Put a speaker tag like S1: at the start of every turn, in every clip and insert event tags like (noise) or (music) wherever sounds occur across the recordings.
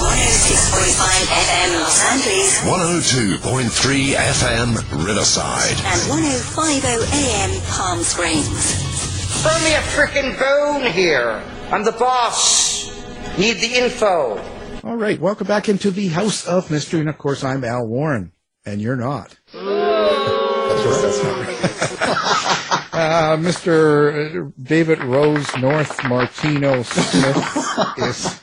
S1: Heard on KCSU 106.5 FM Los Angeles
S2: 102.3 FM Riverside.
S1: and 105.0 AM Palm Springs.
S3: Throw me a frickin' bone here. I'm the boss. Need the info.
S4: All right, welcome back into the House of Mystery, and of course, I'm Al Warren, and you're not. That's right, that's not right. uh, Mr. David Rose North Martino Smith is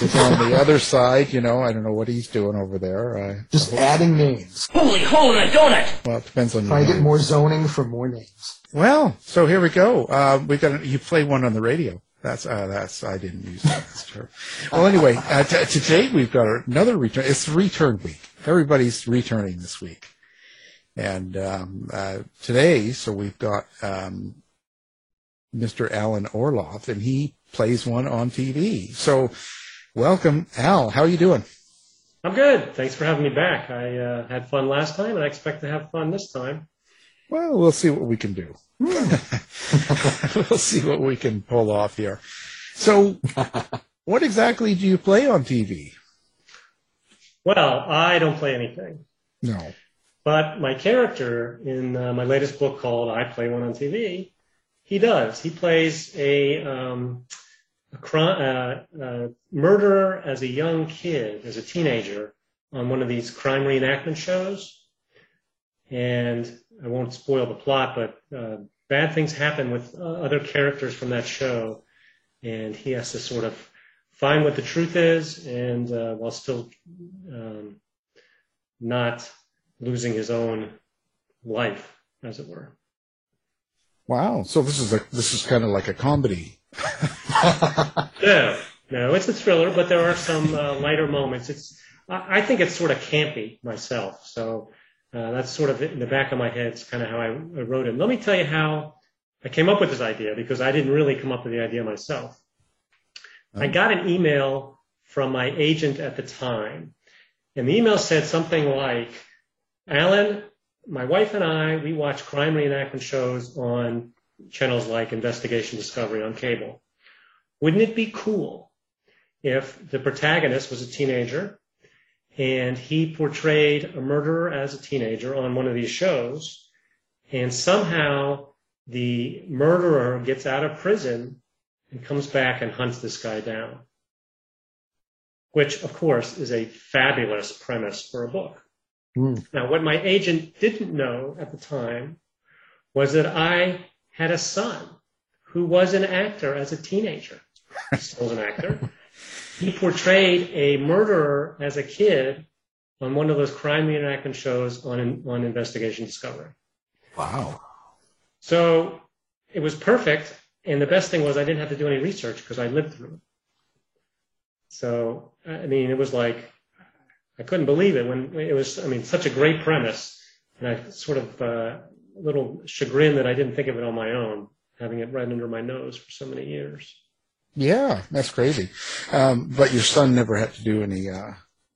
S4: is on the other side. You know, I don't know what he's doing over there. Uh,
S5: Just adding names.
S3: Holy hole in a donut.
S4: well, it depends on
S5: Trying to get more zoning for more names.
S4: Well, so here we go. Uh, we got you play one on the radio. That's uh, that's I didn't use that. That's true. Well, anyway, uh, t- today we've got another return. It's return week. Everybody's returning this week, and um, uh, today, so we've got um, Mr. Alan Orloff, and he plays one on TV. So, welcome, Al. How are you doing?
S6: I'm good. Thanks for having me back. I uh, had fun last time, and I expect to have fun this time.
S4: Well, we'll see what we can do. (laughs) we'll see what we can pull off here. So, (laughs) what exactly do you play on TV?
S6: Well, I don't play anything,
S4: No.
S6: but my character in uh, my latest book called "I Play One on TV," he does. He plays a, um, a cri- uh, uh, murderer as a young kid, as a teenager, on one of these crime reenactment shows. And I won't spoil the plot, but uh, bad things happen with uh, other characters from that show, and he has to sort of find what the truth is, and uh, while still um, not losing his own life, as it were.
S4: Wow. So this is a this is kind of like a comedy. (laughs) (laughs)
S6: No, no, it's a thriller, but there are some uh, lighter moments. It's I, think it's sort of campy myself, so uh, that's sort of in the back of my head. It's kind of how I, I wrote it. Let me tell you how I came up with this idea because I didn't really come up with the idea myself. I got an email from my agent at the time, and the email said something like, "Alan, my wife and I we watch crime reenactment shows on channels like Investigation Discovery on cable." Wouldn't it be cool if the protagonist was a teenager and he portrayed a murderer as a teenager on one of these shows and somehow the murderer gets out of prison and comes back and hunts this guy down? Which, of course, is a fabulous premise for a book. Hmm. Now, what my agent didn't know at the time was that I had a son who was an actor as a teenager. Still an actor. He portrayed a murderer as a kid on one of those crime reenactment shows on on Investigation Discovery.
S4: Wow.
S6: So it was perfect, and the best thing was I didn't have to do any research because I lived through it. So I mean, it was like I couldn't believe it when it was. I mean, such a great premise, and I sort of uh, a little chagrin that I didn't think of it on my own, having it right under my nose for so many years.
S4: Yeah, that's crazy. Um, but your son never had to do any. Uh,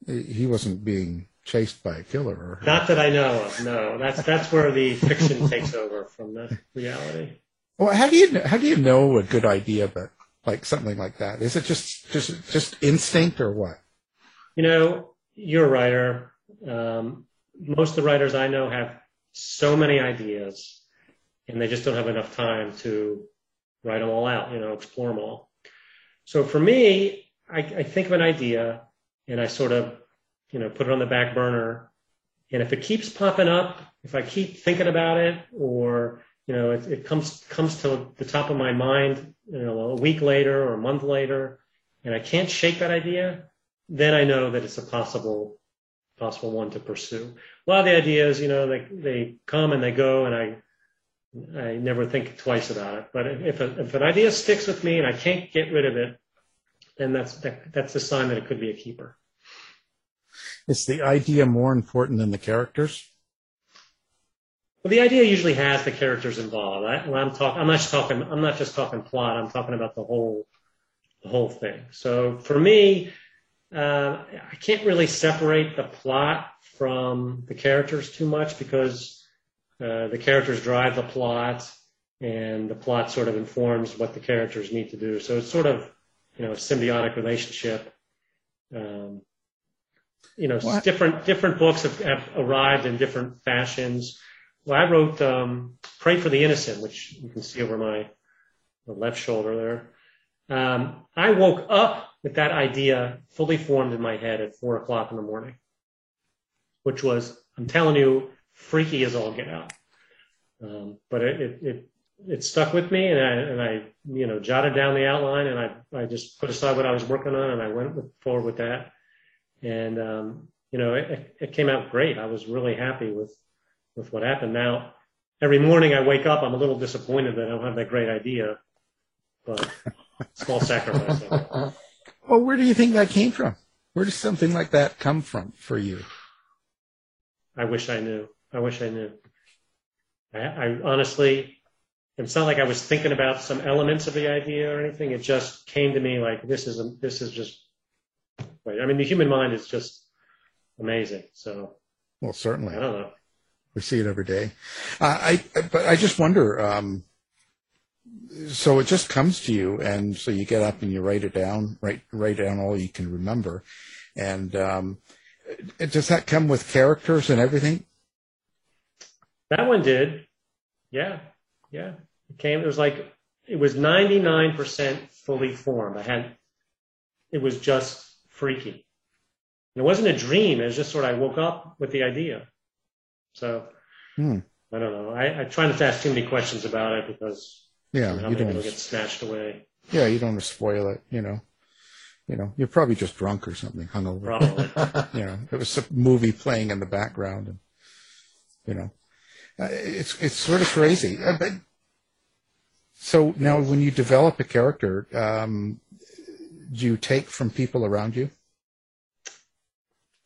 S4: he wasn't being chased by a killer. Or...
S6: Not that I know of. No, that's that's where the fiction takes over from the reality.
S4: Well, how do you how do you know a good idea, but like something like that? Is it just just just instinct or what?
S6: You know, you're a writer. Um, most of the writers I know have so many ideas, and they just don't have enough time to write them all out. You know, explore them all. So for me, I, I think of an idea and I sort of, you know, put it on the back burner. And if it keeps popping up, if I keep thinking about it, or you know, it, it comes comes to the top of my mind, you know, a week later or a month later, and I can't shake that idea, then I know that it's a possible possible one to pursue. A lot of the ideas, you know, they they come and they go, and I I never think twice about it. But if a, if an idea sticks with me and I can't get rid of it, then that's that, that's a sign that it could be a keeper.
S4: Is the idea more important than the characters?
S6: Well, the idea usually has the characters involved. I, I'm talking, I'm not just talking, I'm not just talking plot. I'm talking about the whole, the whole thing. So for me, uh, I can't really separate the plot from the characters too much because uh, the characters drive the plot, and the plot sort of informs what the characters need to do. So it's sort of you know, a symbiotic relationship. Um, you know, what? different different books have, have, arrived in different fashions. Well, I wrote um, "Pray for the Innocent," which you can see over my left shoulder there. Um, I woke up with that idea fully formed in my head at four o'clock in the morning, which was, I'm telling you, freaky as all get out. Um, but it, it, it it stuck with me, and I and I you know jotted down the outline, and I I just put aside what I was working on, and I went with, forward with that, and um, you know it, it came out great. I was really happy with with what happened. Now every morning I wake up, I'm a little disappointed that I don't have that great idea, but (laughs) small sacrifice.
S4: well, where do you think that came from? Where does something like that come from for you?
S6: I wish I knew. I wish I knew. I, I honestly, it's not like I was thinking about some elements of the idea or anything. It just came to me like this is a, this is just. I mean, the human mind is just amazing. So.
S4: Well, certainly.
S6: I don't know.
S4: We see it every day. Uh, I but I just wonder. Um, so it just comes to you, and so you get up and you write it down. Write write down all you can remember, and um, does that come with characters and everything?
S6: That one did. Yeah. Yeah, it came. It was like it was 99% fully formed. I had it was just freaky. And it wasn't a dream. It was just sort of I woke up with the idea. So hmm. I don't know. I, I try not to ask too many questions about it because
S4: yeah,
S6: you don't get snatched away.
S4: Yeah, you don't want to spoil it. You know, you know, you're probably just drunk or something, hungover.
S6: Probably. (laughs)
S4: you know, it was a movie playing in the background, and you know, it's it's sort of crazy. Uh, but so now, when you develop a character, um, do you take from people around you?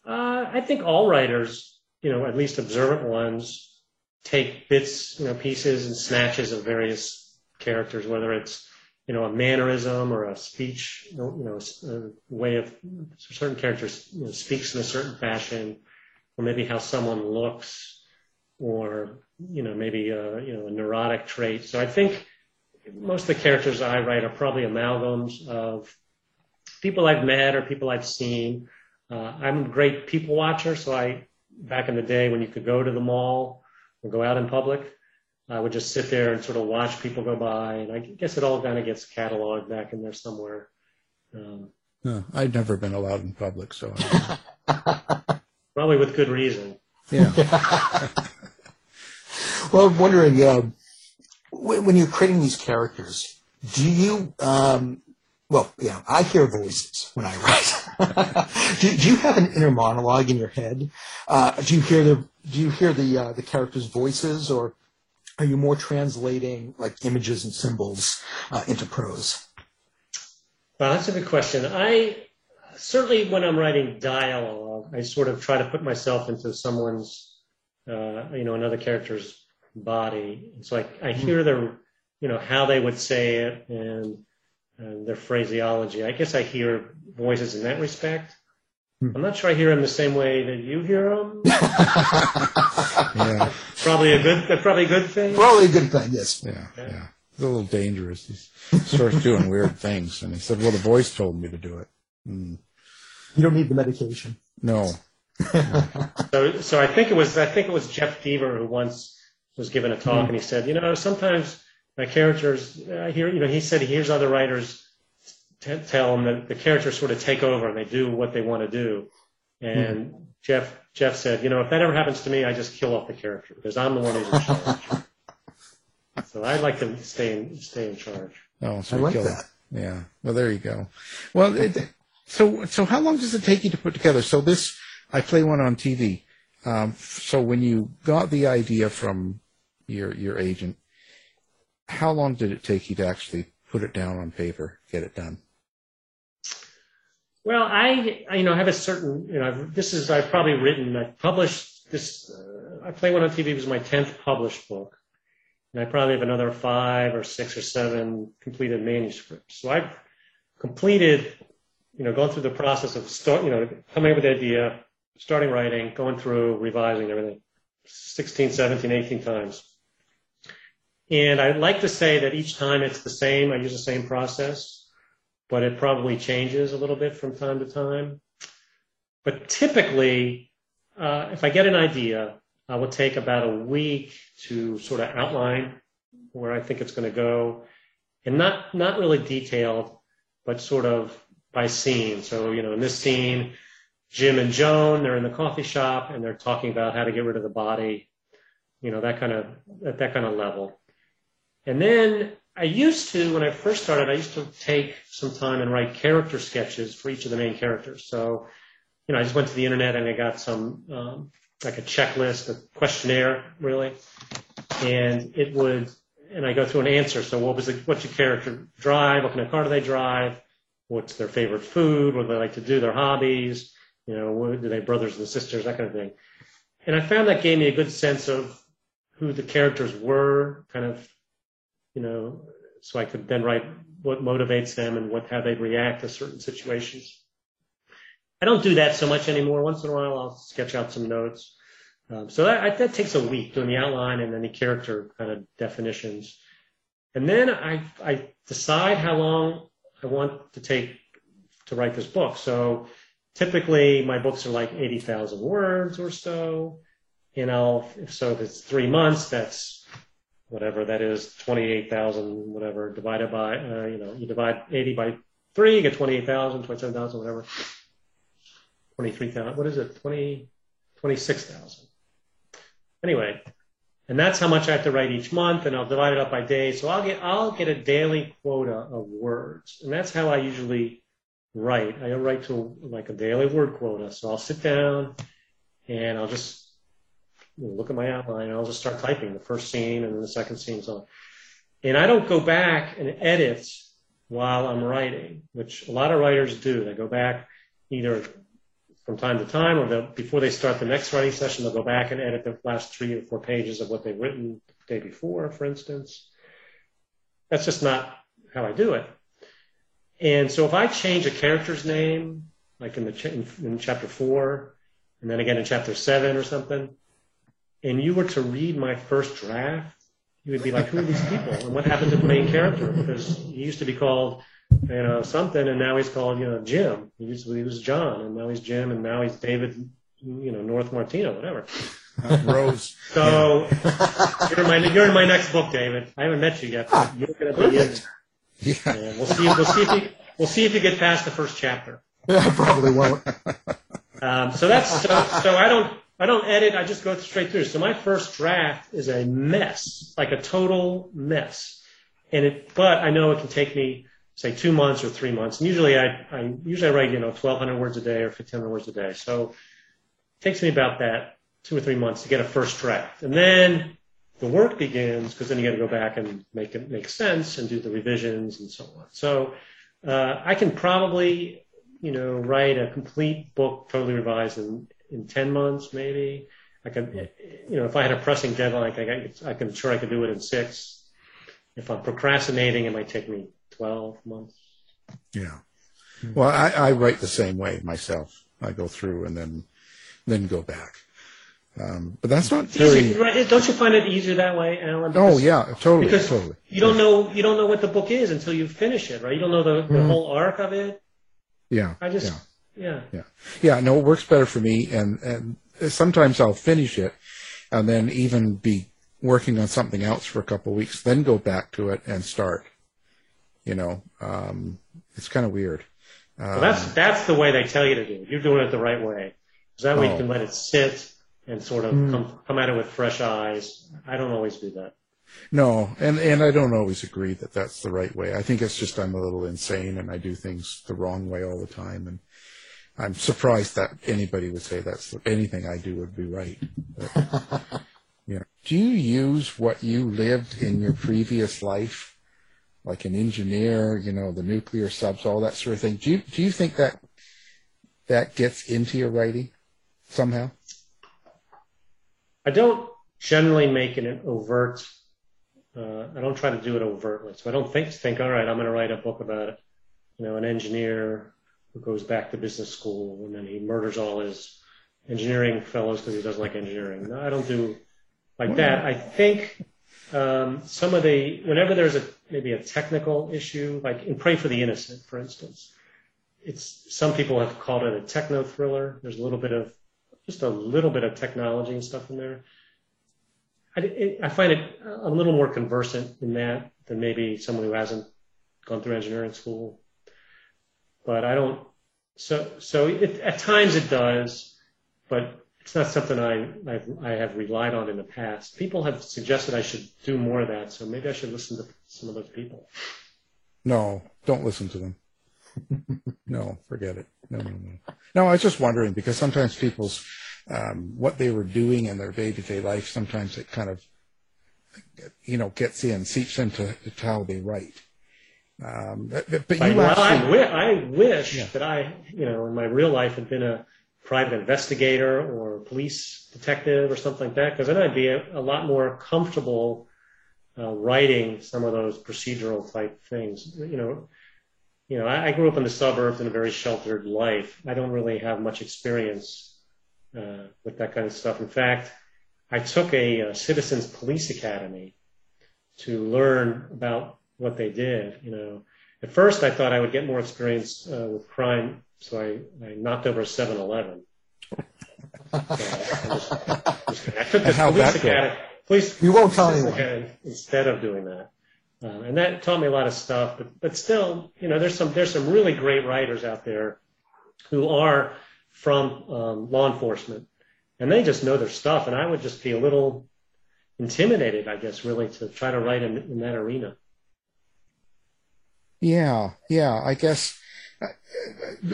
S6: Uh, I think all writers, you know, at least observant ones, take bits, you know, pieces and snatches of various characters, whether it's you know a mannerism or a speech, you know, a way of certain characters you know, speaks in a certain fashion, or maybe how someone looks or you know maybe a, you know a neurotic trait. So I think most of the characters I write are probably amalgams of people I've met or people I've seen. Uh, I'm a great people watcher, so I back in the day when you could go to the mall or go out in public, I would just sit there and sort of watch people go by, and I guess it all kind of gets cataloged back in there somewhere. Um,
S4: no, I've never been allowed in public, so (laughs)
S6: probably with good reason.
S4: Yeah. (laughs)
S5: well, I'm wondering, uh, when you're creating these characters, do you um, well, yeah, I hear voices when I write. (laughs) do, do, you have an inner monologue in your head? Uh, do you hear the do you hear the uh, the characters' voices, or are you more translating like images and symbols uh, into prose?
S6: Well, that's a good question. I certainly, when I'm writing dialogue, I sort of try to put myself into someone's, uh, you know, another character's body. So I, I hmm. hear their, you know, how they would say it and, and their phraseology. I guess I hear voices in that respect. Hmm. I'm not sure I hear them the same way that you hear them. (laughs) yeah. Probably a good, probably a good thing.
S5: Probably a good thing. Yes.
S4: Yeah. Yeah. yeah. It's a little dangerous. He starts doing weird things, and he said, "Well, the voice told me to do it."
S5: Mm. You don't need the medication.
S4: No. (laughs)
S6: so, so I think it was I think it was Jeff Deaver who once was given a talk, mm. and he said, you know, sometimes my characters, I hear, you know, he said he hears other writers t- tell him that the characters sort of take over and they do what they want to do, and mm. Jeff Jeff said, you know, if that ever happens to me, I just kill off the character because I'm the one who's in charge. (laughs) so I'd like to stay in stay in charge.
S4: Oh, so
S5: I like that.
S4: Yeah. Well, there you go. Well, it, (laughs) so, so how long does it take you to put together? So this, I play one on TV. Um, so when you got the idea from your your agent, how long did it take you to actually put it down on paper, get it done?
S6: Well, I, I you know have a certain you know this is I've probably written I published this uh, I play one on TV was my tenth published book, and I probably have another five or six or seven completed manuscripts. So I've completed you know, going through the process of start, you know, coming up with the idea, starting writing, going through, revising everything, 16, 17, 18 times. And I'd like to say that each time it's the same, I use the same process, but it probably changes a little bit from time to time. But typically, uh, if I get an idea, I will take about a week to sort of outline where I think it's going to go, and not not really detailed, but sort of by scene. So, you know, in this scene, Jim and Joan, they're in the coffee shop and they're talking about how to get rid of the body, you know, that kind of, at that kind of level. And then I used to, when I first started, I used to take some time and write character sketches for each of the main characters. So, you know, I just went to the internet and I got some, um, like a checklist, a questionnaire, really. And it would, and I go through an answer. So what was the, what's your character drive? What kind of car do they drive? what's their favorite food, what do they like to do, their hobbies, you know, what, do they brothers and sisters, that kind of thing. And I found that gave me a good sense of who the characters were, kind of, you know, so I could then write what motivates them and what how they react to certain situations. I don't do that so much anymore. Once in a while, I'll sketch out some notes. Um, so that, that takes a week doing the outline and then the character kind of definitions. And then I, I decide how long I want to take to write this book. So typically my books are like 80,000 words or so. You know, so if it's three months, that's whatever that is, 28,000, whatever, divided by, uh, you know, you divide 80 by three, you get 28,000, 27,000, whatever. 23,000, what is it? 20, 26,000. Anyway, and that's how much I have to write each month, and I'll divide it up by day. So I'll get I'll get a daily quota of words, and that's how I usually write. I write to like a daily word quota. So I'll sit down, and I'll just look at my outline, and I'll just start typing the first scene and then the second scene, and so on. And I don't go back and edit while I'm writing, which a lot of writers do. They go back either from time to time, or before they start the next writing session, they'll go back and edit the last three or four pages of what they've written the day before, for instance. That's just not how I do it. And so if I change a character's name, like in the ch- in, in chapter four, and then again in chapter seven or something, and you were to read my first draft, you would be like, who are these people? And what happened to the main character? Because he used to be called you know, something, and now he's called, you know, Jim. He was, he was John, and now he's Jim, and now he's David, you know, North Martino, whatever.
S4: Rose.
S6: So you're in my you're in my next book, David. I haven't met you yet, but you're going to be in. Yeah. yeah. We'll see. We'll see if you we'll see if you get past the first chapter.
S5: Yeah, I probably won't.
S6: Um, so that's so, so I don't I don't edit. I just go straight through. So my first draft is a mess, like a total mess. And it, but I know it can take me say two months or three months. And usually I, I usually I write, you know, 1200 words a day or 1500 words a day. So it takes me about that two or three months to get a first draft. And then the work begins because then you got to go back and make it make sense and do the revisions and so on. So uh, I can probably, you know, write a complete book totally revised in, in 10 months, maybe. I can, you know, if I had a pressing deadline, I, I can sure I could do it in six. If I'm procrastinating, it might take me 12 months.
S4: Yeah. Well, I, I write the same way myself. I go through and then, then go back. Um, but that's not very.
S6: Right. Don't you find it easier that way, Alan?
S4: Because, oh yeah, totally.
S6: Because
S4: totally.
S6: you don't know you don't know what the book is until you finish it, right? You don't know the, the mm-hmm. whole arc of it.
S4: Yeah.
S6: I just yeah.
S4: Yeah. Yeah. Yeah. No, it works better for me, and and sometimes I'll finish it, and then even be working on something else for a couple of weeks, then go back to it and start. You know, um, it's kind of weird.
S6: Um, well, that's that's the way they tell you to do it. You're doing it the right way. Because that way oh. you can let it sit and sort of mm. come, come at it with fresh eyes. I don't always do that.
S4: No, and, and I don't always agree that that's the right way. I think it's just I'm a little insane and I do things the wrong way all the time. And I'm surprised that anybody would say that's the, anything I do would be right. But, (laughs) you know, do you use what you lived in your previous life, like an engineer, you know, the nuclear subs, all that sort of thing? Do you do you think that that gets into your writing somehow?
S6: I don't generally make it an overt. Uh, I don't try to do it overtly. So I don't think think, all right, I'm going to write a book about, you know, an engineer who goes back to business school and then he murders all his engineering fellows because he doesn't like engineering. No, I don't do like that. I think um, some of the whenever there's a maybe a technical issue, like in Pray for the Innocent, for instance, it's some people have called it a techno thriller. There's a little bit of just a little bit of technology and stuff in there. I, it, I find it a little more conversant in that than maybe someone who hasn't gone through engineering school. But I don't. So so it, at times it does, but it's not something I I've, I have relied on in the past. People have suggested I should do more of that, so maybe I should listen to some of those people.
S4: No, don't listen to them. (laughs) no, forget it. No, no, no. No, I was just wondering because sometimes people's um, what they were doing in their day to day life, sometimes it kind of you know gets in, seeps into how they write. Um, but, but you
S6: well, actually, I, I wish yeah. that I, you know, in my real life had been a private investigator or police detective or something like that, because then I'd be a, a lot more comfortable uh, writing some of those procedural type things. You know, you know, I, I, grew up in the suburbs in a very sheltered life. I don't really have much experience uh, with that kind of stuff. In fact, I took a, a, citizens police academy to learn about what they did. You know, at first I thought I would get more experience uh, with crime, so I, I knocked over a 7-Eleven. So (laughs) I, I, took the police academy. Police,
S5: you won't tell anyone.
S6: Instead of doing that. Um, and that taught me a lot of stuff. But but still, you know, there's some there's some really great writers out there who are from um, law enforcement, and they just know their stuff. And I would just be a little intimidated, I guess, really, to try to write in, in that arena.
S4: Yeah, yeah. I guess uh,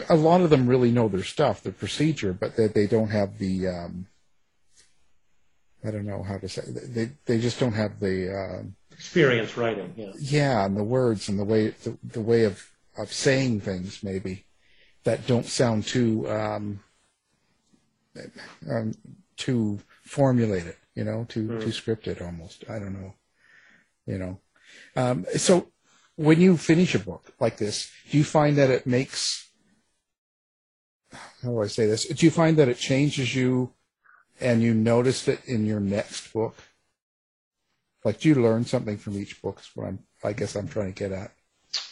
S4: a lot of them really know their stuff, their procedure, but they, they don't have the. Um, I don't know how to say. They they just don't have the. Uh,
S6: experience writing. Yeah.
S4: Yeah, and the words and the way the, the way of of saying things maybe that don't sound too um, um too formulated, you know, too mm. too scripted almost. I don't know, you know. Um, so when you finish a book like this, do you find that it makes how do I say this? Do you find that it changes you and you notice it in your next book? Like, do you learn something from each book? Is what I'm, I guess I'm trying to get at.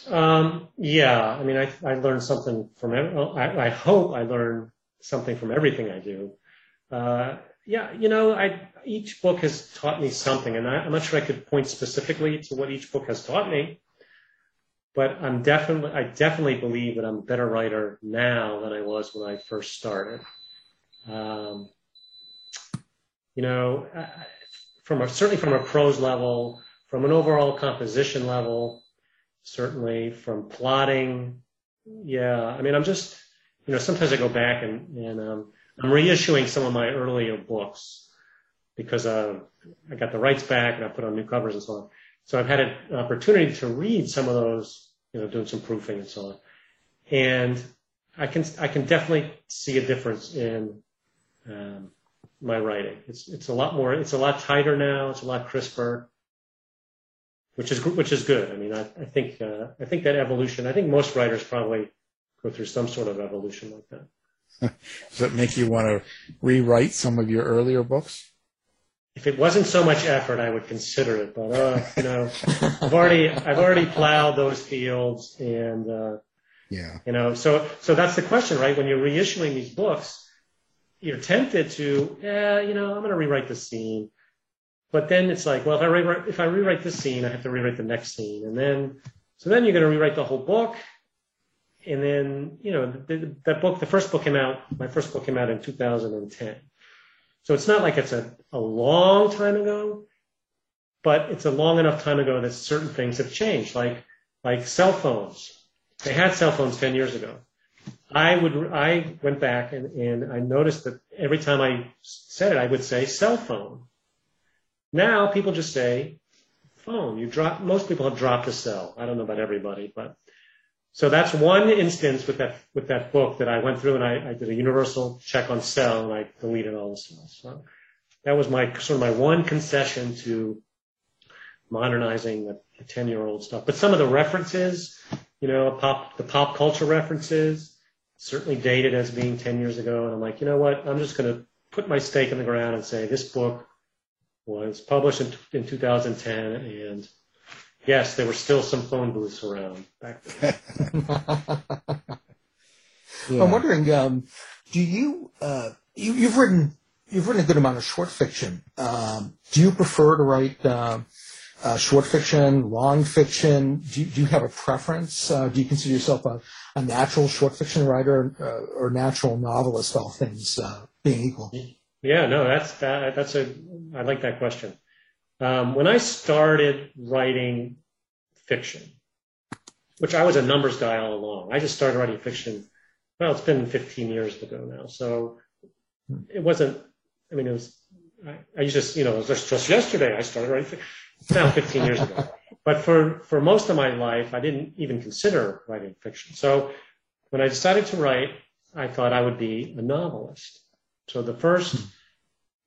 S6: Um, yeah, I mean, I, I learned something from. Every, I, I hope I learn something from everything I do. Uh, yeah, you know, I each book has taught me something, and I, I'm not sure I could point specifically to what each book has taught me. But I'm definitely, I definitely believe that I'm a better writer now than I was when I first started. Um, you know, from a, certainly from a prose level, from an overall composition level, certainly from plotting. Yeah, I mean, I'm just, you know, sometimes I go back and, and um, I'm reissuing some of my earlier books because uh, I got the rights back and I put on new covers and so on. So I've had an opportunity to read some of those, you know, doing some proofing and so on. And I can, I can definitely see a difference in, um, my writing. It's, it's a lot more, it's a lot tighter now. It's a lot crisper, which is, which is good. I mean, I, I think, uh, I think that evolution, I think most writers probably go through some sort of evolution like that. (laughs)
S4: Does that make you want to rewrite some of your earlier books?
S6: If it wasn't so much effort, I would consider it. But uh, you know, I've already I've already plowed those fields, and uh,
S4: yeah,
S6: you know, so so that's the question, right? When you're reissuing these books, you're tempted to, yeah, you know, I'm going to rewrite the scene, but then it's like, well, if I rewrite if I rewrite this scene, I have to rewrite the next scene, and then so then you're going to rewrite the whole book. And then, you know, the, that book, the first book came out, my first book came out in 2010. So it's not like it's a, a long time ago, but it's a long enough time ago that certain things have changed, like like cell phones. They had cell phones 10 years ago. I would I went back and, and I noticed that every time I said it, I would say cell phone. Now people just say phone. You drop most people have dropped a cell. I don't know about everybody, but so that's one instance with that with that book that I went through and I, I did a universal check on cell and I deleted all the cells. So that was my sort of my one concession to modernizing the, 10 year old stuff. But some of the references, you know, pop the pop culture references, certainly dated as being 10 years ago. And I'm like, you know what? I'm just going to put my stake in the ground and say this book was published in, in 2010 and Yes, there were still some phone booths around back then. (laughs)
S5: yeah. I'm wondering, um, do you, uh, you you've written you've written a good amount of short fiction. Um, do you prefer to write uh, uh, short fiction, long fiction? Do you, do you have a preference? Uh, do you consider yourself a, a natural short fiction writer uh, or natural novelist? All things uh, being equal.
S6: Yeah, no, that's that, that's a I like that question. Um, when I started writing fiction, which I was a numbers guy all along, I just started writing fiction. Well, it's been 15 years ago now, so it wasn't. I mean, it was. I, I to, you know, just, just yesterday I started writing. Fiction. It's now 15 years ago, but for for most of my life, I didn't even consider writing fiction. So when I decided to write, I thought I would be a novelist. So the first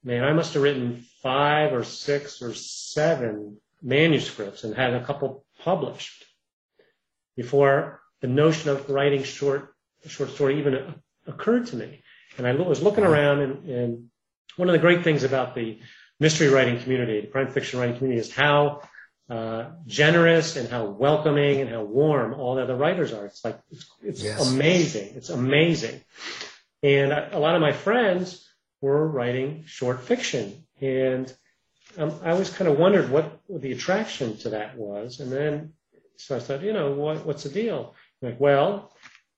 S6: man, I must have written five or six or seven manuscripts and had a couple published before the notion of writing short short story even occurred to me. And I was looking around, and, and one of the great things about the mystery writing community, the crime fiction writing community, is how uh, generous and how welcoming and how warm all the other writers are. It's like it's, it's yes. amazing. It's amazing. And a lot of my friends were writing short fiction. And um, I always kind of wondered what the attraction to that was. And then, so I thought, you know, what, what's the deal? I'm like, well,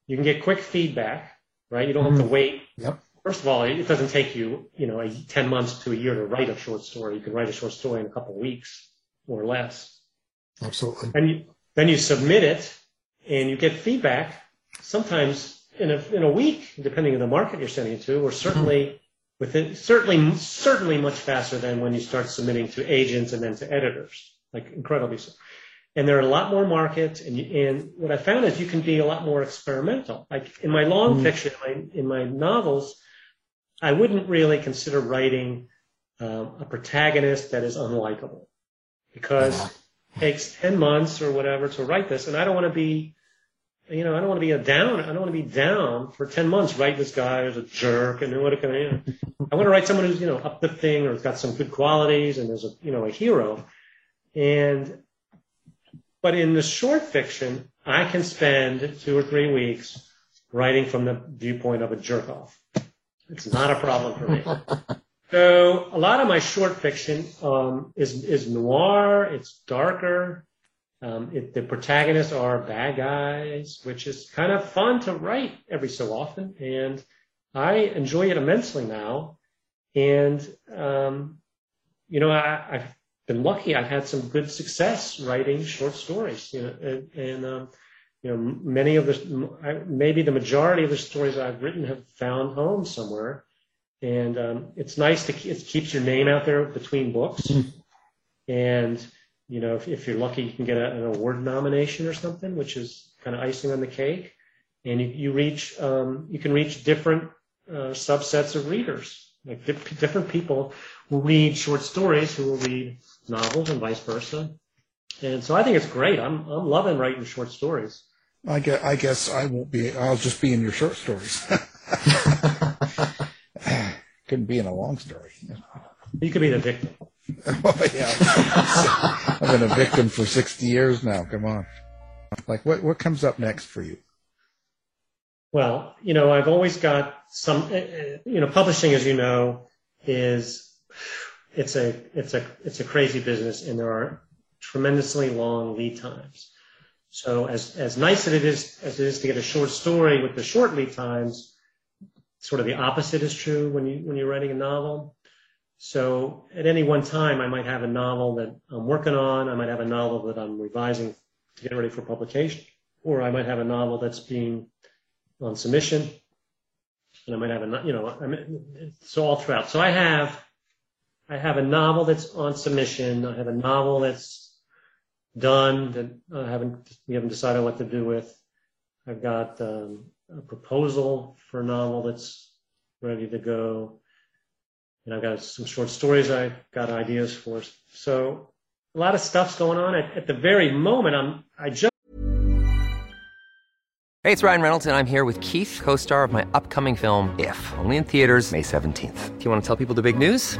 S6: you can get quick feedback, right? You don't have to mm-hmm. wait.
S5: Yep.
S6: First of all, it doesn't take you, you know, a, 10 months to a year to write a short story. You can write a short story in a couple of weeks or less.
S5: Absolutely.
S6: And you, then you submit it and you get feedback sometimes in a, in a week, depending on the market you're sending it to, or certainly mm-hmm within certainly certainly much faster than when you start submitting to agents and then to editors, like incredibly so. And there are a lot more markets, and, you, and what I found is you can be a lot more experimental. Like in my long mm. fiction, in my, in my novels, I wouldn't really consider writing um, a protagonist that is unlikable because it takes 10 months or whatever to write this, and I don't want to be you know, I don't want to be a down. I don't want to be down for 10 months, write this guy as a jerk and what can I, you know, I want to write someone who's, you know, uplifting or has got some good qualities and is a, you know, a hero. And, but in the short fiction, I can spend two or three weeks writing from the viewpoint of a jerk off. It's not a problem for me. (laughs) so a lot of my short fiction, um, is, is noir. It's darker. Um, it, the protagonists are bad guys, which is kind of fun to write every so often, and I enjoy it immensely now. And um, you know, I, I been lucky. I've had some good success writing short stories, you know, and, and um, you know, many of the, maybe the majority of the stories I've written have found home somewhere. And um, it's nice to, it keeps your name out there between books. Mm-hmm. And, you know, if, if, you're lucky, you can get a, an award nomination or something, which is kind of icing on the cake. And you, you reach, um, you can reach different uh, subsets of readers. Like different people will read short stories who will read novels and vice versa. And so I think it's great. I'm I'm loving writing short stories.
S4: I guess, I guess I won't be. I'll just be in your short stories. (laughs) Couldn't be in a long story.
S6: You could be the victim. (laughs)
S4: oh, yeah. I've been a victim for 60 years now. Come on. Like, what, what comes up next for you?
S6: Well, you know, I've always got some, eh, eh, you know, publishing, as you know, is, it's a, it's a, it's a crazy business and there are tremendously long lead times. So as, as nice as it is, as it is to get a short story with the short lead times, sort of the opposite is true when you, when you're writing a novel. So at any one time, I might have a novel that I'm working on. I might have a novel that I'm revising to get ready for publication, or I might have a novel that's being on submission, and I might have a, you know, I mean, so all throughout. So I have, I have a novel that's on submission. I have a novel that's done that I haven't we haven't decided what to do with. I've got um, a proposal for a novel that's ready to go, and I've got some short stories I've got ideas for. So a lot of stuff's going on. At, at the very moment, I'm I just.
S7: Hey, it's Ryan Reynolds, and I'm here with Keith, co-star of my upcoming film If, only in theaters May 17th. Do you want to tell people the big news?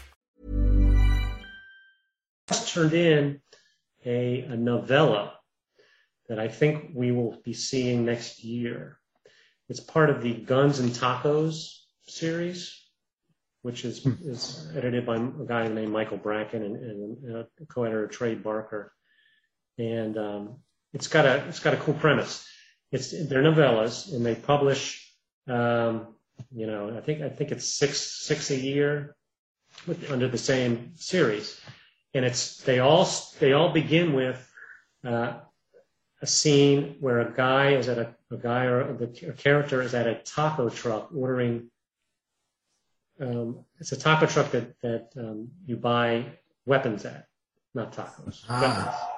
S6: Turned in a, a novella that I think we will be seeing next year. It's part of the Guns and Tacos series, which is, hmm. is edited by a guy named Michael Bracken and, and uh, co-editor Trey Barker. And um, it's got a it's got a cool premise. It's they're novellas, and they publish, um, you know, I think I think it's six six a year with, under the same series, and it's they all they all begin with uh, a scene where a guy is at a, a guy or the a character is at a taco truck ordering. Um, it's a taco truck that that um, you buy weapons at, not tacos. Ah.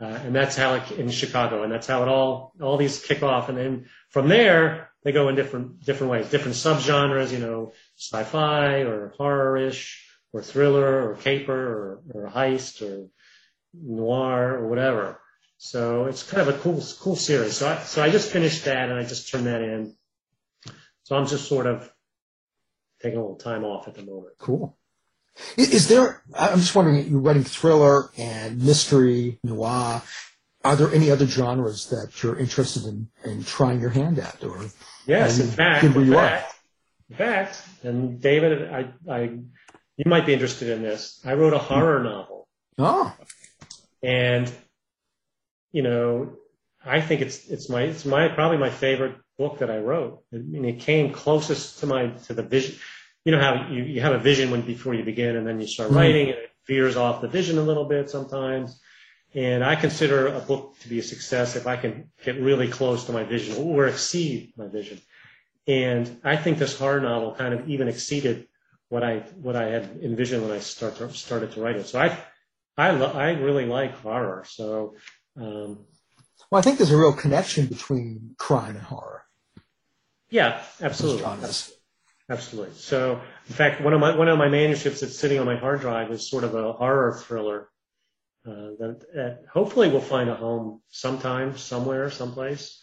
S6: Uh, and that's how it in Chicago, and that's how it all all these kick off, and then from there they go in different different ways, different subgenres, you know, sci-fi or horror-ish, or thriller or caper or, or heist or noir or whatever. So it's kind of a cool, cool series. So I, so I just finished that and I just turned that in. So I'm just sort of taking a little time off at the moment.
S5: Cool. Is, there? I'm just wondering. You're writing thriller and mystery, noir. Are there any other genres that you're interested in, in trying your hand at, or
S6: Yes, in fact, in fact, in fact, and David, I, I, you might be interested in this. I wrote a horror novel,
S5: Oh,
S6: and you know, I think it's it's my it's my probably my favorite book that I wrote. I mean, it came closest to my to the vision. You know how you, you have a vision when before you begin, and then you start
S5: Mhm.
S6: writing, and it veers off the vision a little bit sometimes. And I consider a book to be a success if I can get really close to my vision or exceed my vision. And I think this horror novel kind of even exceeded what I what I had envisioned when I start to, started to write it. So I I lo- I really like horror. So um,
S5: well, I think there's a real connection between crime and horror.
S6: yeah, absolutely, absolutely. So in fact, one of my one of my manuscripts that's sitting on my hard drive is sort of a horror thriller. Uh, that, that hopefully will find a home sometime, somewhere, someplace.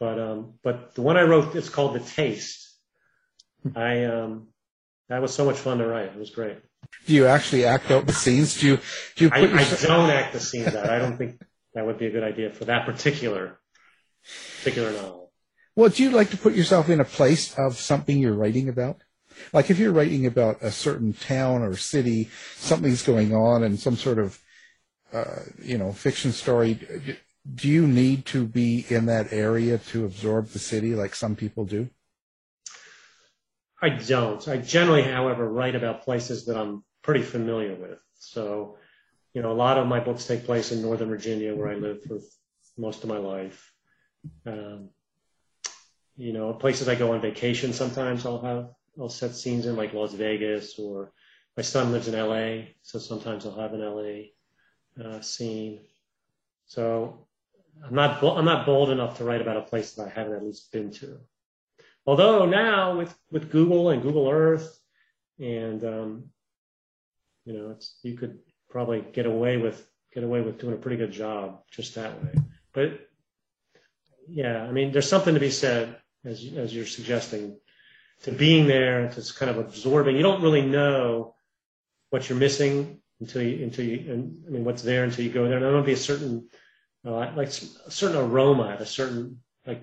S6: But um, but the one I wrote, it's called The Taste. I um, that was so much fun to write. It was great.
S4: Do you actually act out the scenes? Do you do you
S6: I,
S4: put
S6: I
S4: yourself-
S6: don't act the scenes out. I don't think that would be a good idea for that particular particular novel.
S4: Well, do you like to put yourself in a place of something you're writing about? Like if you're writing about a certain town or city, something's going on and some sort of, uh, you know, fiction story, do you need to be in that area to absorb the city like some people do?
S6: I don't. I generally, however, write about places that I'm pretty familiar with. So, you know, a lot of my books take place in Northern Virginia, where I lived for most of my life. Um, you know, places I go on vacation sometimes I'll have, I'll set scenes in like Las Vegas or my son lives in LA. So sometimes I'll have an LA uh, scene. So I'm not, I'm not bold enough to write about a place that I haven't at least been to. Although now with, with Google and Google Earth and, um, you know, it's, you could probably get away with, get away with doing a pretty good job just that way. But yeah, I mean, there's something to be said as, as you're suggesting to being there, and to kind of absorbing. You don't really know what you're missing until you, until you, and I mean, what's there until you go there. And there might be a certain, uh, like a certain aroma at a certain, like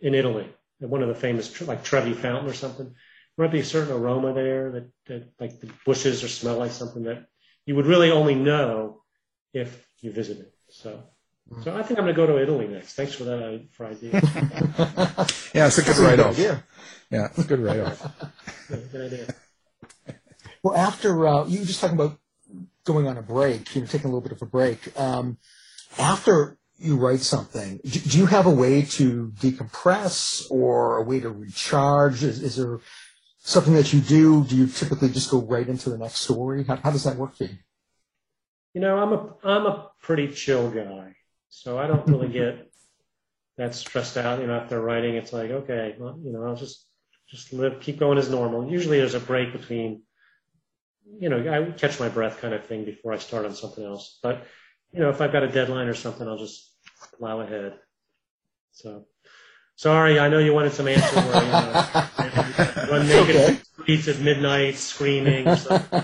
S6: in Italy, one of the famous, like Trevi Fountain or something. There might be a certain aroma there that, that like the bushes or smell like something that you would really only know if you visited. So, so I think I'm going to go to Italy next. Thanks for that uh, for idea. (laughs)
S4: Yeah, it's a good
S5: That's
S4: write-off.
S5: idea.
S4: Yeah, it's a good write-off.
S6: Yeah, good idea.
S5: Well, after uh, you were just talking about going on a break, you know, taking a little bit of a break. Um, after you write something, do, do you have a way to decompress or a way to recharge? Is, is there something that you do? Do you typically just go right into the next story? How, how does that work for you?
S6: You know, I'm a I'm a pretty chill guy, so I don't really (laughs) get that stressed out. You know, after writing, it's like okay, well, you know, I'll just just live, keep going as normal. Usually, there's a break between, you know, I catch my breath kind of thing before I start on something else. But you know, if I've got a deadline or something, I'll just plow ahead. So, sorry, I know you wanted some answer where you (laughs) know, run naked
S5: Okay.
S6: streets at midnight screaming. Something.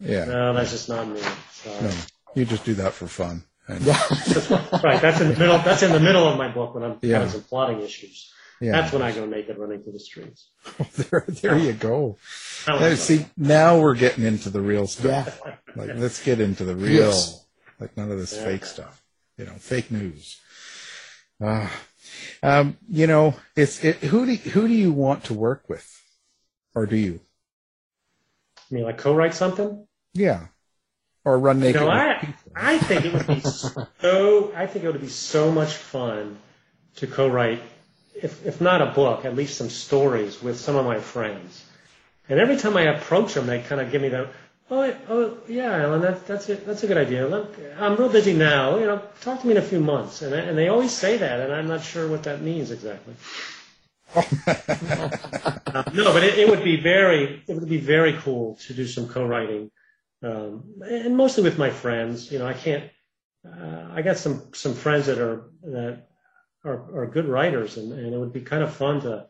S4: Yeah.
S6: No, that's just not me. Sorry.
S4: No, you just do that for fun. (laughs)
S6: Right. That's in the middle. That's in the middle of my book when I'm
S4: Yeah.
S6: having some plotting issues.
S4: Yeah.
S6: That's when I go naked running through the streets. (laughs)
S4: there, there you go.
S6: Oh,
S4: now, see, now we're getting into the real stuff.
S5: Yeah.
S4: Like, let's get into the real,
S5: Yes.
S4: like none of this
S6: Yeah.
S4: fake stuff. You know, fake news. Ah, um, you know, it's it. Who do who do you want to work with, or do you?
S6: I mean, like co-write something.
S4: Yeah, or run naked.
S6: No, I? I think it would be (laughs) so. I think it would be so much fun to co-write, if if not a book, at least some stories with some of my friends. And every time I approach them, they kind of give me the, oh, oh yeah, Alan, that, that's it. That's a good idea. Look, I'm real busy now. You know, talk to me in a few months. And and they always say that, and I'm not sure what that means exactly. (laughs) No, but it, it would be very, it would be very cool to do some co-writing, um, and mostly with my friends. You know, I can't, uh, I got some some friends that are that are, are good writers, and, and it would be kind of fun to,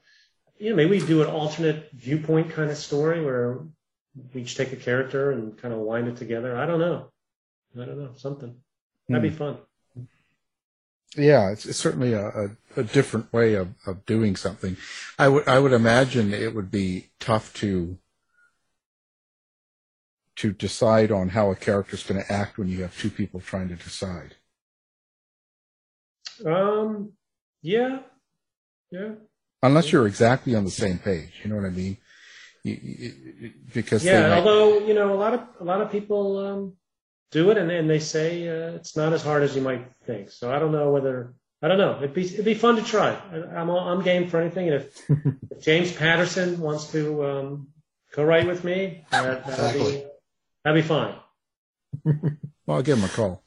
S6: you know, maybe do an alternate viewpoint kind of story where each take a character and kind of wind it together. I don't know. I don't know something. That'd be
S4: Hmm.
S6: fun.
S4: Yeah, it's, it's certainly a, a, a different way of, of doing something. I would I would imagine it would be tough to to decide on how a character's going to act when you have two people trying to decide.
S6: Um, yeah, yeah.
S4: Unless you're exactly on the same page, you know what I mean? You, you, because they
S6: yeah,
S4: might-
S6: although you know a lot of a lot of people um, do it, and, and they say uh, it's not as hard as you might think. So I don't know whether I don't know. It'd be it'd be fun to try. I, I'm all- I'm game for anything, and if, (laughs) if James Patterson wants to um, co-write with me, that, that'd be that'd be fine. (laughs)
S4: well, I'll give him a call.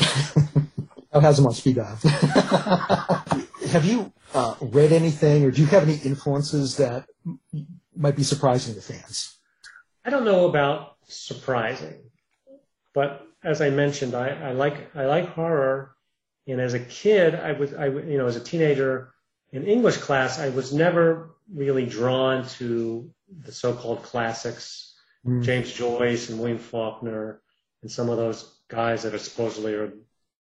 S4: (laughs)
S5: I'll have him on speed dial. have you uh, read anything, or do you have any influences that m- might be surprising to fans?
S6: I don't know about surprising, but as I mentioned, I, I like I like horror, and as a kid, I was I you know as a teenager in English class, I was never really drawn to the so-called classics,
S5: Mm.
S6: James Joyce and William Faulkner, and some of those guys that are supposedly are,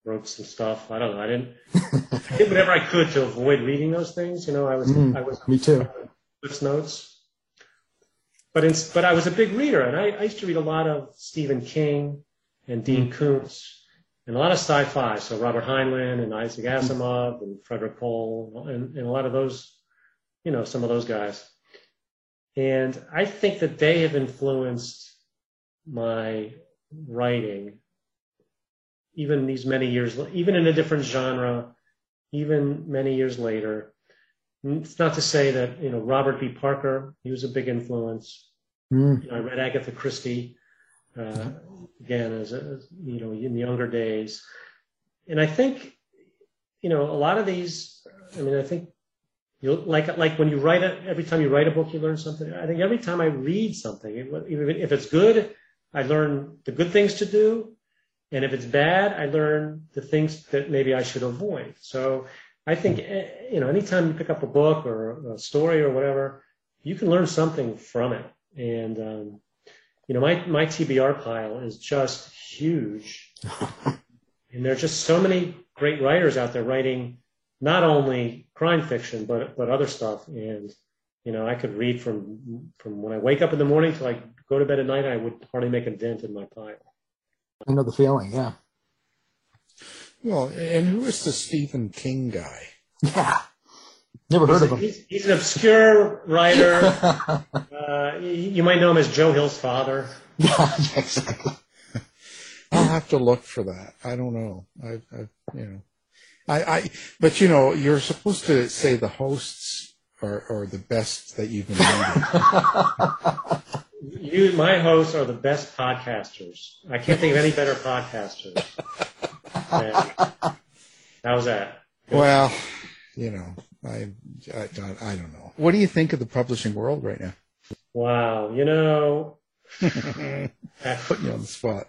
S6: wrote some stuff. I don't know. I didn't I did whatever I could to avoid reading those things. You know, I was
S5: Mm,
S6: I was
S5: me too.
S6: CliffsNotes. But in, but I was a big reader, and I, I used to read a lot of Stephen King and Dean mm-hmm. Koontz, and a lot of sci-fi. So Robert Heinlein and Isaac mm-hmm. Asimov and Frederik Pohl, and, and a lot of those, you know, some of those guys. And I think that they have influenced my writing, even these many years, even in a different genre, even many years later. It's not to say that you know Robert B. Parker, he was a big influence.
S5: Mm.
S6: You know, I read Agatha Christie uh, again as, as you know in the younger days, and I think you know a lot of these. I mean, I think you like like when you write it. Every time you write a book, you learn something. I think every time I read something, even if it's good, I learn the good things to do, and if it's bad, I learn the things that maybe I should avoid. So I think eh, you know, anytime you pick up a book or a story or whatever, you can learn something from it. And um, you know, my my TBR pile is just huge, (laughs) and there are just so many great writers out there writing not only crime fiction but but other stuff. And you know, I could read from from when I wake up in the morning till I go to bed at night. I would hardly make a dent in my pile.
S5: I know the feeling. Yeah.
S4: Well, and who is the Stephen King guy?
S5: Yeah. Never heard of him.
S6: He's, he's an obscure writer. (laughs) uh, you, you might know him as Joe Hill's father. (laughs)
S5: Yeah, exactly.
S4: I'll have to look for that. I don't know. I, I you know, I, I, but you know, you're supposed to say the hosts are, are the best that you've been reading. (laughs)
S6: You, my hosts, are the best podcasters. I can't think of any better podcasters. than- How's that?
S4: well, you know, I, I, don't- I don't know. What do you think of the publishing world right now?
S6: Wow, you know, (laughs)
S4: Putting you on the spot.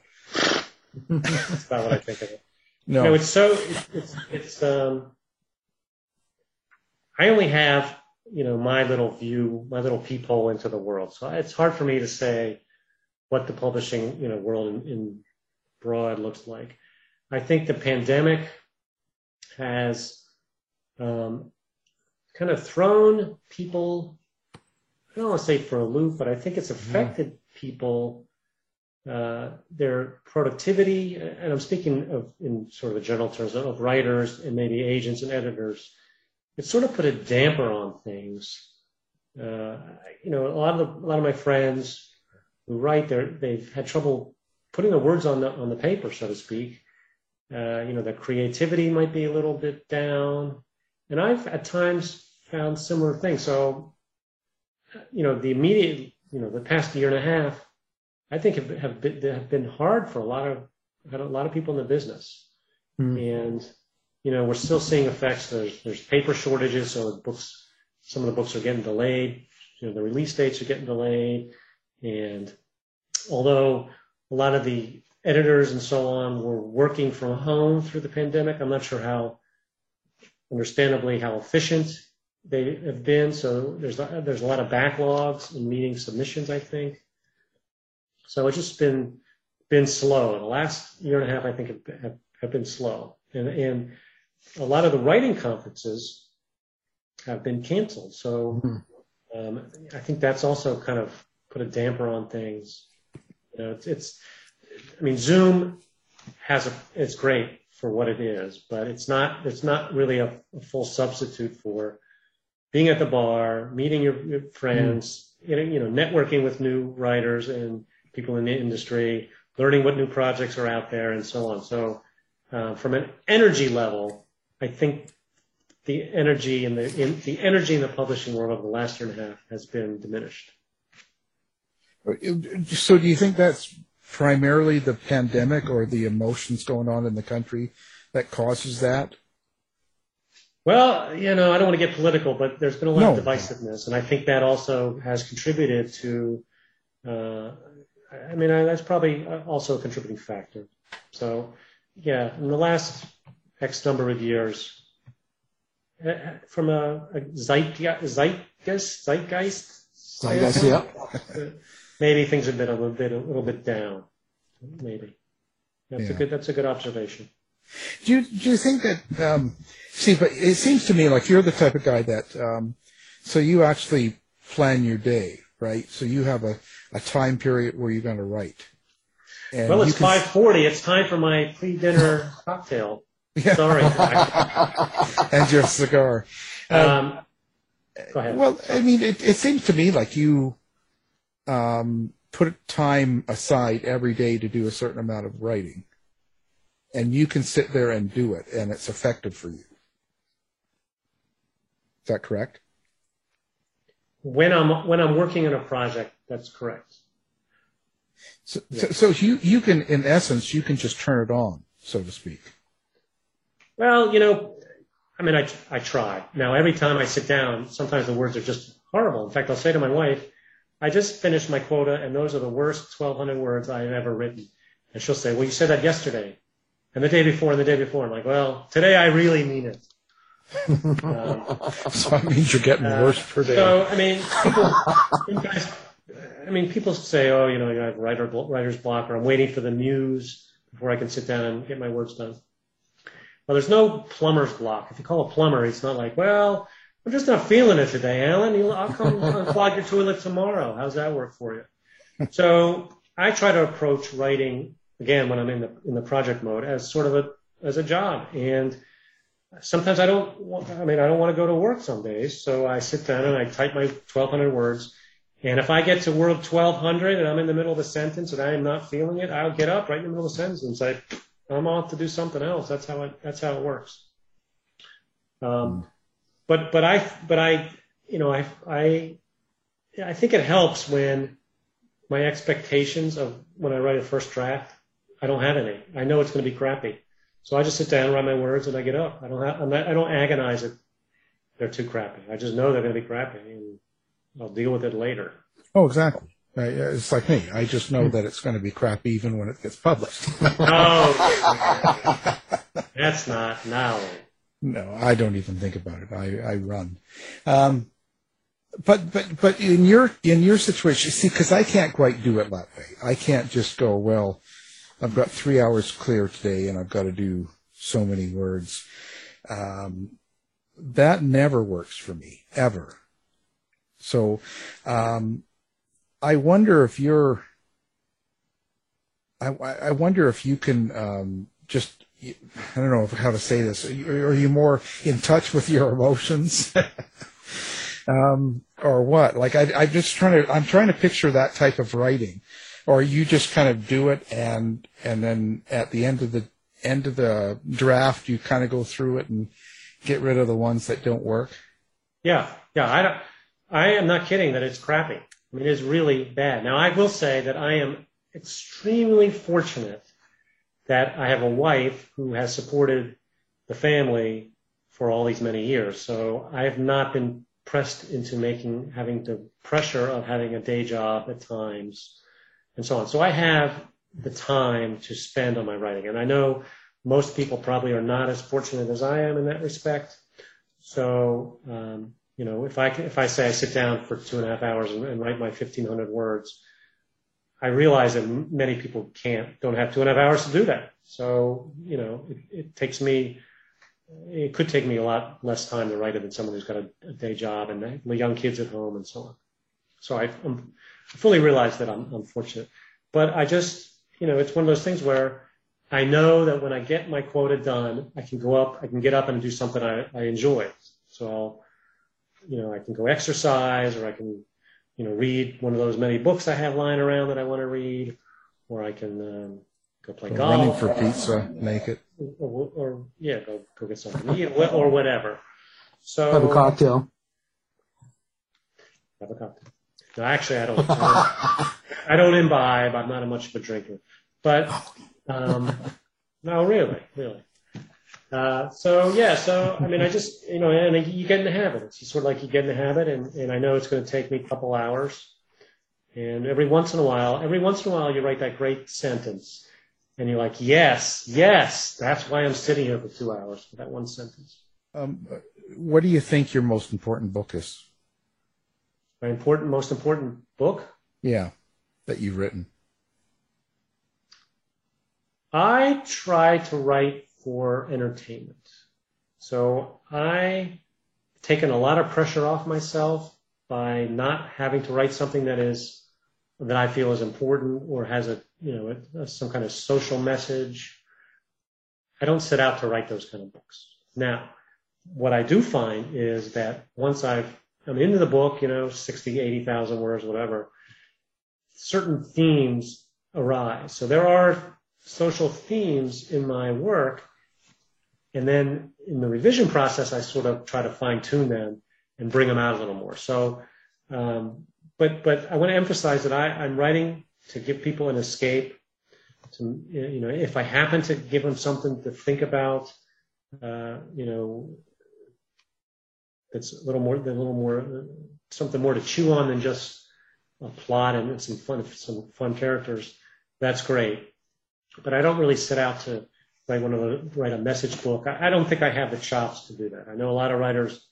S6: that's not what I think of it. (laughs)
S4: No.
S6: No, it's so it's it's, it's um. I only have you know my little view, my little peephole into the world, so it's hard for me to say what the publishing you know world in, in broad looks like. I think the pandemic has um, kind of thrown people. I don't want to say for a loop, but I think it's affected people uh, their productivity, and I'm speaking of in sort of a general terms of writers and maybe agents and editors. It sort of put a damper on things. Uh, you know, a lot of the, a lot of my friends who write, they they've had trouble putting the words on the on the paper, so to speak. Uh, you know, their creativity might be a little bit down, and I've at times found similar things. So, you know, the immediate, you know, the past year and a half, I think have, have been have been hard for a lot of a lot of people in the business, hmm. and you know we're still seeing effects. There's there's paper shortages, so books, some of the books are getting delayed. You know, the release dates are getting delayed, and although a lot of the editors and so on were working from home through the pandemic. I'm not sure how, understandably, how efficient they have been. So there's a, there's a lot of backlogs in meeting submissions, I think. So it's just been been slow. The last year and a half, I think, have, have been slow, and and a lot of the writing conferences have been canceled. So um, I think that's also kind of put a damper on things. You know, it's, it's I mean, Zoom has a it's great for what it is, but it's not it's not really a, a full substitute for being at the bar, meeting your, your friends, mm. you know, networking with new writers and people in the industry, learning what new projects are out there, and so on. So, uh, from an energy level, I think the energy in the in, the energy in the publishing world over the last year and a half has been diminished.
S4: So, do you think that's primarily the pandemic or the emotions going on in the country that causes that?
S6: Well, you know, I don't want to get political, but there's been a lot no. of divisiveness, and I think that also has contributed to. Uh, I mean, that's probably also a contributing factor. So, yeah, in the last X number of years, uh, from a, a zeitgeist, zeitgeist, zeitgeist,
S5: zeitgeist, yeah. (laughs)
S6: maybe things have been a little bit, a little bit down. Maybe that's yeah. a good, that's a good observation.
S4: Do you do you think that? Um, see, but it seems to me like you're the type of guy that. Um, so you actually plan your day, right? So you have a, a time period where you're going to write.
S6: And well, it's five forty. It's time for my pre-dinner cocktail. (laughs) Yeah. Sorry. (laughs)
S4: and your cigar.
S6: Um, um, go ahead.
S4: Well, I mean, it, it seems to me like you um, put time aside every day to do a certain amount of writing and you can sit there and do it and it's effective for you. Is that correct?
S6: When I'm when I'm working on a project, that's correct.
S4: So, so, so you you can in essence you can just turn it on, so to speak.
S6: Well, you know, I mean, I I try. Now every time I sit down, sometimes the words are just horrible. In fact, I'll say to my wife, "I just finished my quota, and those are the worst 1,200 words I've ever written." And she'll say, "Well, you said that yesterday." and the day before and the day before. I'm like, well, today I really mean it.
S4: Um, (laughs) so that means you're getting uh, worse per day.
S6: So I mean, people, guys, I mean, people say, oh, you know, I have writer, writer's block, or I'm waiting for the muse before I can sit down and get my words done. Well, there's no plumber's block. If you call a plumber, it's not like, well, I'm just not feeling it today, Alan. I'll come (laughs) unclog your toilet tomorrow. How's that work for you? So I try to approach writing again when I'm in the in the project mode as sort of a as a job. And sometimes I don't. Want, I mean, I don't want to go to work some days, so I sit down and I type my 1,200 words. And if I get to word 1,200 and I'm in the middle of a sentence and I am not feeling it, I'll get up right in the middle of the sentence and say, "I'm off to do something else." That's how it. That's how it works. Um, but but I but I you know I I I think it helps when my expectations of when I write a first draft I don't have any. I know it's going to be crappy. So I just sit down, write my words, and I get up. I don't have, I'm not, I don't agonize it. They're too crappy. I just know they're going to be crappy, and I'll deal with it later.
S4: Oh, exactly. It's like me. I just know that it's going to be crappy even when it gets published. (laughs)
S6: oh, that's not now.
S4: No, I don't even think about it. I, I run. Um, but but but in your in your situation, see, because I can't quite do it that way. I can't just go well. I've got three hours clear today and I've got to do so many words. Um, that never works for me, ever. So, um, I wonder if you're, I, I wonder if you can, um, just, I don't know how to say this. Are you more in touch with your emotions? (laughs) um, or what? Like I, I'm just trying to, I'm trying to picture that type of writing or you just kind of do it and and then at the end of the end of the draft you kind of go through it and get rid of the ones that don't work?
S6: Yeah. Yeah i don't i am not kidding that it's crappy. I mean it's really bad. Now i will say that i am extremely fortunate that i have a wife who has supported the family for all these many years. So i have not been pressed into making having the pressure of having a day job at times and so on. So I have the time to spend on my writing. And I know most people probably are not as fortunate as I am in that respect. So, um, you know, if I if I say I sit down for two and a half hours and, and write my 1,500 words, I realize that many people can't, don't have two and a half hours to do that. So, you know, it, it takes me, it could take me a lot less time to write it than someone who's got a, a day job and young kids at home and so on. So I, I'm, I fully realize that I'm, I'm fortunate, but I just, you know, it's one of those things where I know that when I get my quota done, I can go up, I can get up and do something I, I enjoy. So I'll, you know, I can go exercise or I can you know, read one of those many books I have lying around that I want to read, or I can um, go play golf.
S4: Running for pizza, make it.
S6: Or, or, or, yeah, go go get something to eat, or whatever. So
S5: have a cocktail.
S6: Have a cocktail. No, actually, I don't. I don't imbibe. I'm not a much of a drinker, but um, no, really, really. Uh, so yeah, so I mean, I just you know, and you get in the habit. It's sort of like you get in the habit, and, and I know it's going to take me a couple hours. And every once in a while, every once in a while, you write that great sentence, and you're like, yes, yes, that's why I'm sitting here for two hours for that one sentence.
S4: Um, what do you think your most important book is?
S6: My important, most important book?
S4: Yeah, that you've written.
S6: I try to write for entertainment. So I taken a lot of pressure off myself by not having to write something that is that I feel is important or has a you know a, a, some kind of social message. I don't set out to write those kind of books. Now, what I do find is that once I've I'm into the book, you know, 60, 80,000 words, whatever, certain themes arise. So there are social themes in my work and then in the revision process, I sort of try to fine tune them and bring them out a little more. So, um, but but I want to emphasize that I, I'm writing to give people an escape. To you know, if I happen to give them something to think about, uh, you know, that's a little more, than a little more, something more to chew on than just a plot and some fun, some fun characters. That's great. But I don't really set out to write one of the, write a message book. I, I, don't think I have the chops to do that. I know a lot of writers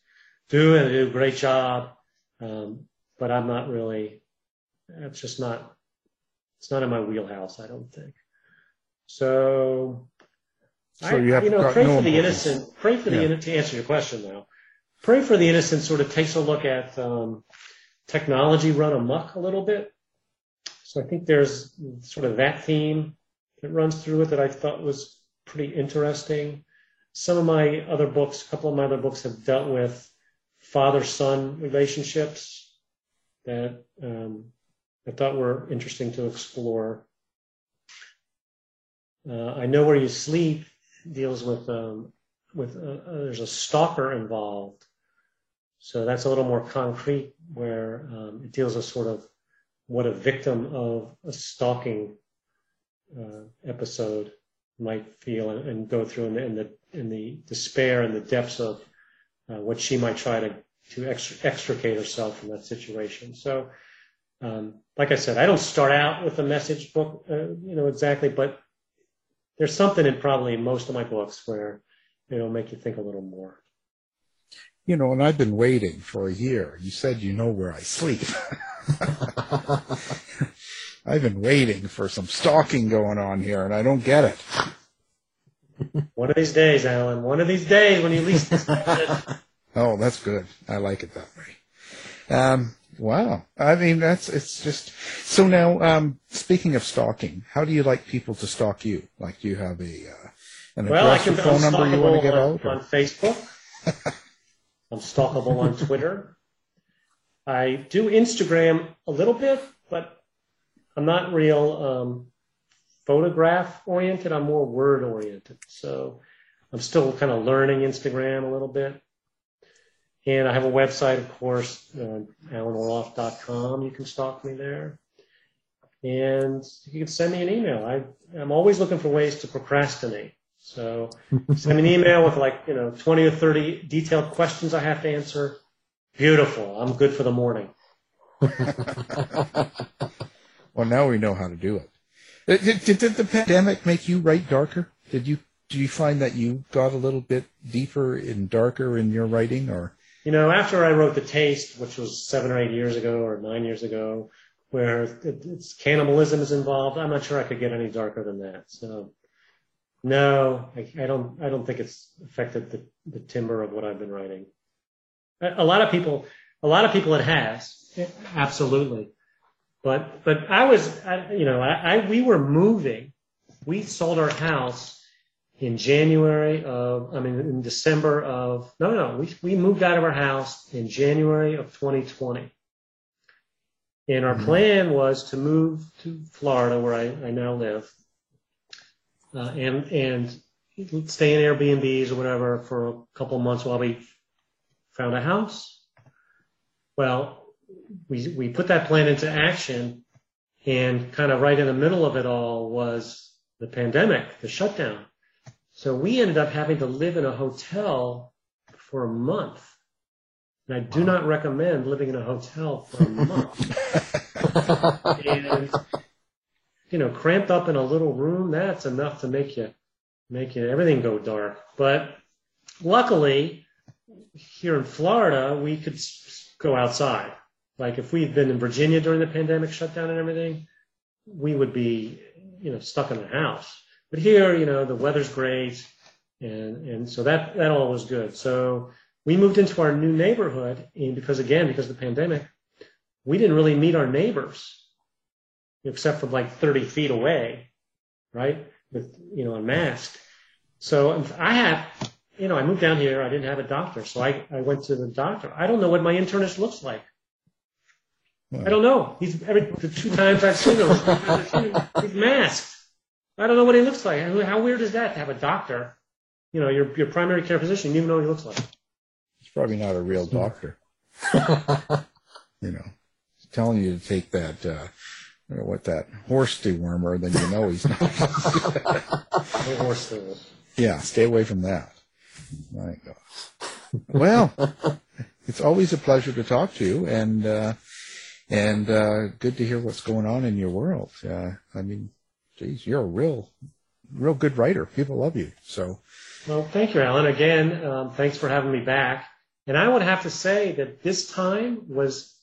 S6: do and they do a great job, um, but I'm not really. It's just not. It's not in my wheelhouse. I don't think. So.
S4: So I, you have
S6: you know, pray
S4: no
S6: for the innocent. Pray for the innocent. To answer your question now, pray for the innocent sort of takes a look at um, technology run amok a little bit. So I think there's sort of that theme that runs through it that I thought was pretty interesting. Some of my other books, a couple of my other books have dealt with father-son relationships that um, I thought were interesting to explore. Uh, I know where you sleep deals with um, with uh, there's a stalker involved, so that's a little more concrete. Where um, it deals with sort of what a victim of a stalking uh, episode might feel and, and go through in the, in the, the despair and the depths of uh, what she might try to to extricate herself from that situation. So, um, like I said, I don't start out with a message book, uh, you know, exactly, but there's something in probably most of my books where it'll make you think a little more.
S4: You know, and I've been waiting for a year. You said you know where I sleep. (laughs) I've been waiting for some stalking going on here, and I don't get it.
S6: One of these days, Alan. One of these days when you least (laughs) expect it.
S4: Oh, that's good. I like it that way. Um, wow. I mean, that's it's just so. Now, um, speaking of stalking, how do you like people to stalk you? Like, do you have a uh, an
S6: well,
S4: address or phone number you want to get
S6: on,
S4: out?
S6: Or? On Facebook, (laughs) I'm stalkable on Twitter. I do Instagram a little bit, but I'm not real um, photograph oriented. I'm more word oriented. So I'm still kind of learning Instagram a little bit. And I have a website, of course, uh, alanorloff.com. You can stalk me there. And you can send me an email. I, I'm always looking for ways to procrastinate. So send me an email with like, you know, 20 or 30 detailed questions I have to answer. Beautiful. I'm good for the morning. (laughs)
S4: well, now we know how to do it. Uh, Did, did, did the pandemic make you write darker? Did you do you find that you got a little bit deeper and darker in your writing, or
S6: You know, after I wrote The Taste, which was seven or eight years ago or nine years ago, where it, it's cannibalism is involved, I'm not sure I could get any darker than that. So, no, I, I don't. I don't think it's affected the, the timber of what I've been writing. A, a lot of people, a lot of people, it has absolutely. But but I was, I, you know, I, I we were moving. We sold our house in January of, I mean, in December of, no, no, we, we moved out of our house in January of 2020. And our mm-hmm. plan was to move to Florida, where I, I now live, uh, and, and stay in Airbnbs or whatever for a couple months while we found a house. Well, we, we put that plan into action and kind of right in the middle of it all was the pandemic, the shutdown. So we ended up having to live in a hotel for a month. And I do not recommend living in a hotel for a month. (laughs) and, you know, cramped up in a little room, that's enough to make you, make you, everything go dark. But luckily, here in Florida, we could go outside. Like if we'd been in Virginia during the pandemic shutdown and everything, we would be, you know, stuck in the house. But here, you know, the weather's great, and and so that that all was good. So we moved into our new neighborhood, and because again, because of the pandemic, we didn't really meet our neighbors, except for like 30 feet away, right? With you know, a mask. So I have, you know, I moved down here. I didn't have a doctor, so I I went to the doctor. I don't know what my internist looks like. I don't know. He's every the two times I've seen him, I've seen him, he's masked. I don't know what he looks like. How how weird is that to have a doctor, you know, your your primary care physician, you even know what he looks like.
S4: He's probably not a real doctor? (laughs) you know, he's telling you to take that. Uh, I know what that horse dewormer, then you know he's not.
S6: No horse thing.
S4: yeah, stay away from that. My God. Well, it's always a pleasure to talk to you, and uh, and uh, good to hear what's going on in your world. Uh, I mean, geez, you're a real, real good writer. People love you. So,
S6: Well, thank you, Alan. Again, um, thanks for having me back. And I would have to say that this time was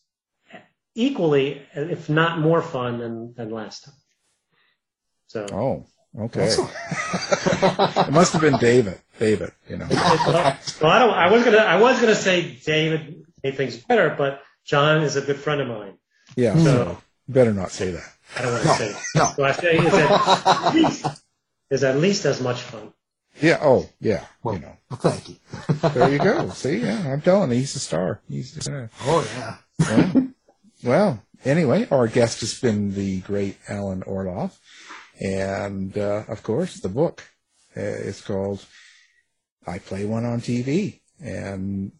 S6: equally, if not more fun than, than last time. So,
S4: oh, okay. (laughs) it must have been David. David, you know.
S6: well, well, I don't. I was gonna. I was gonna say David made things better, but John is a good friend of mine.
S4: Yeah.
S6: So
S4: So, better not say that.
S6: I don't want to say. That. So I say is at least is at least as much fun.
S4: Yeah. Oh, yeah. you know.
S5: Thank you.
S4: There you go. See, yeah, I'm telling you, he's a star. He's. Uh,
S5: Oh yeah.
S4: well, well, anyway, our guest has been the great Alan Orloff, and uh, of course, the book uh, is called "I Play One on TV," and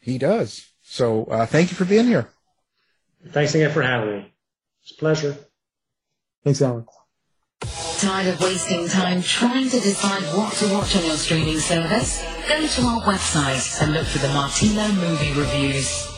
S4: he does. So, uh, thank you for being here.
S6: Thanks again for having me. It's a pleasure.
S5: Thanks, Alan.
S1: Tired of wasting time trying to decide what to watch on your streaming service? Go to our website and look for the Martino movie reviews.